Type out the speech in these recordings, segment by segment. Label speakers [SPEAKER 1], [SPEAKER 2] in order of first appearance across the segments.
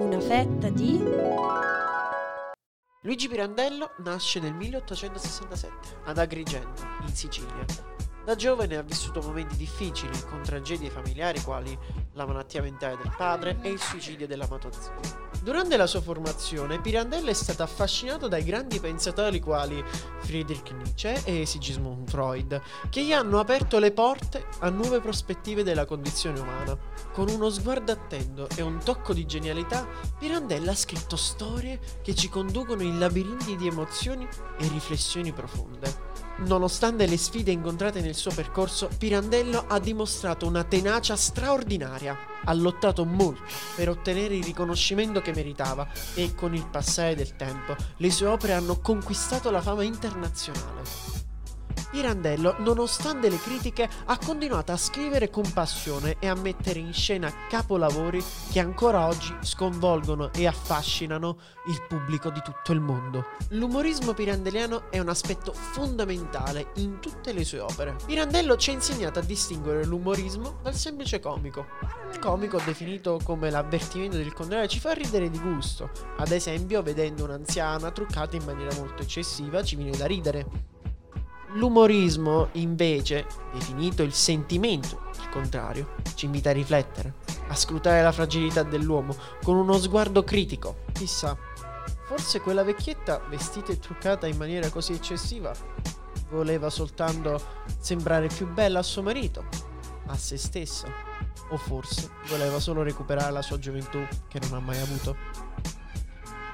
[SPEAKER 1] Una fetta di...
[SPEAKER 2] Luigi Pirandello nasce nel 1867 ad Agrigento, in Sicilia. Da giovane ha vissuto momenti difficili con tragedie familiari quali la malattia mentale del padre e il suicidio dell'amato zio. Durante la sua formazione, Pirandello è stato affascinato dai grandi pensatori quali Friedrich Nietzsche e Sigismund Freud, che gli hanno aperto le porte a nuove prospettive della condizione umana. Con uno sguardo attento e un tocco di genialità, Pirandello ha scritto storie che ci conducono in labirinti di emozioni e riflessioni profonde. Nonostante le sfide incontrate nel suo percorso, Pirandello ha dimostrato una tenacia straordinaria. Ha lottato molto per ottenere il riconoscimento che meritava e con il passare del tempo le sue opere hanno conquistato la fama internazionale. Pirandello, nonostante le critiche, ha continuato a scrivere con passione e a mettere in scena capolavori che ancora oggi sconvolgono e affascinano il pubblico di tutto il mondo. L'umorismo pirandelliano è un aspetto fondamentale in tutte le sue opere. Pirandello ci ha insegnato a distinguere l'umorismo dal semplice comico. Il comico, definito come l'avvertimento del contrario, ci fa ridere di gusto. Ad esempio, vedendo un'anziana truccata in maniera molto eccessiva, ci viene da ridere. L'umorismo, invece, definito il sentimento, il contrario, ci invita a riflettere, a scrutare la fragilità dell'uomo con uno sguardo critico. Chissà, forse quella vecchietta, vestita e truccata in maniera così eccessiva, voleva soltanto sembrare più bella a suo marito, a se stessa, o forse voleva solo recuperare la sua gioventù che non ha mai avuto.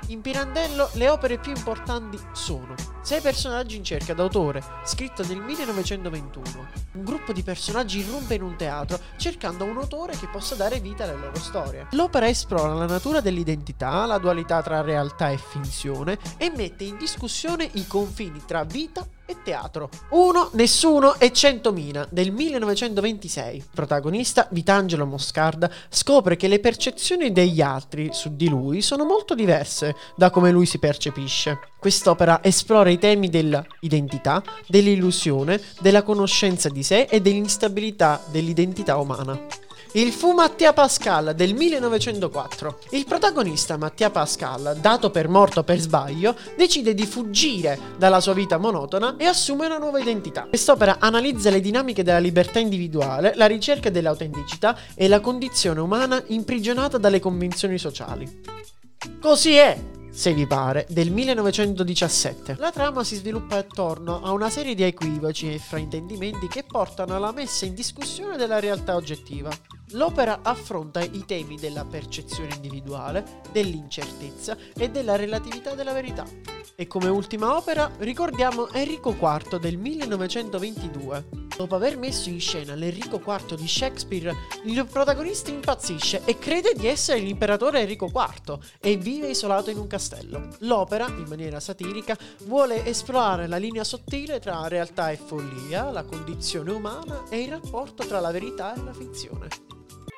[SPEAKER 2] In Pirandello le opere più importanti sono Sei personaggi in cerca d'autore, scritto nel 1921. Un gruppo di personaggi irrompe in un teatro cercando un autore che possa dare vita alle loro storie. L'opera esplora la natura dell'identità, la dualità tra realtà e finzione e mette in discussione i confini tra vita e teatro. Uno, Nessuno e Centomila del 1926. Protagonista Vitangelo Moscarda scopre che le percezioni degli altri su di lui sono molto diverse da come lui si percepisce. Quest'opera esplora i temi dell'identità, dell'illusione, della conoscenza di sé e dell'instabilità dell'identità umana. Il fu Mattia Pascal del 1904. Il protagonista Mattia Pascal, dato per morto per sbaglio, decide di fuggire dalla sua vita monotona e assume una nuova identità. Quest'opera analizza le dinamiche della libertà individuale, la ricerca dell'autenticità e la condizione umana imprigionata dalle convinzioni sociali. Così è se vi pare, del 1917. La trama si sviluppa attorno a una serie di equivoci e fraintendimenti che portano alla messa in discussione della realtà oggettiva. L'opera affronta i temi della percezione individuale, dell'incertezza e della relatività della verità. E come ultima opera ricordiamo Enrico IV del 1922. Dopo aver messo in scena l'Enrico IV di Shakespeare, il protagonista impazzisce e crede di essere l'imperatore Enrico IV e vive isolato in un castello. L'opera, in maniera satirica, vuole esplorare la linea sottile tra realtà e follia, la condizione umana e il rapporto tra la verità e la finzione.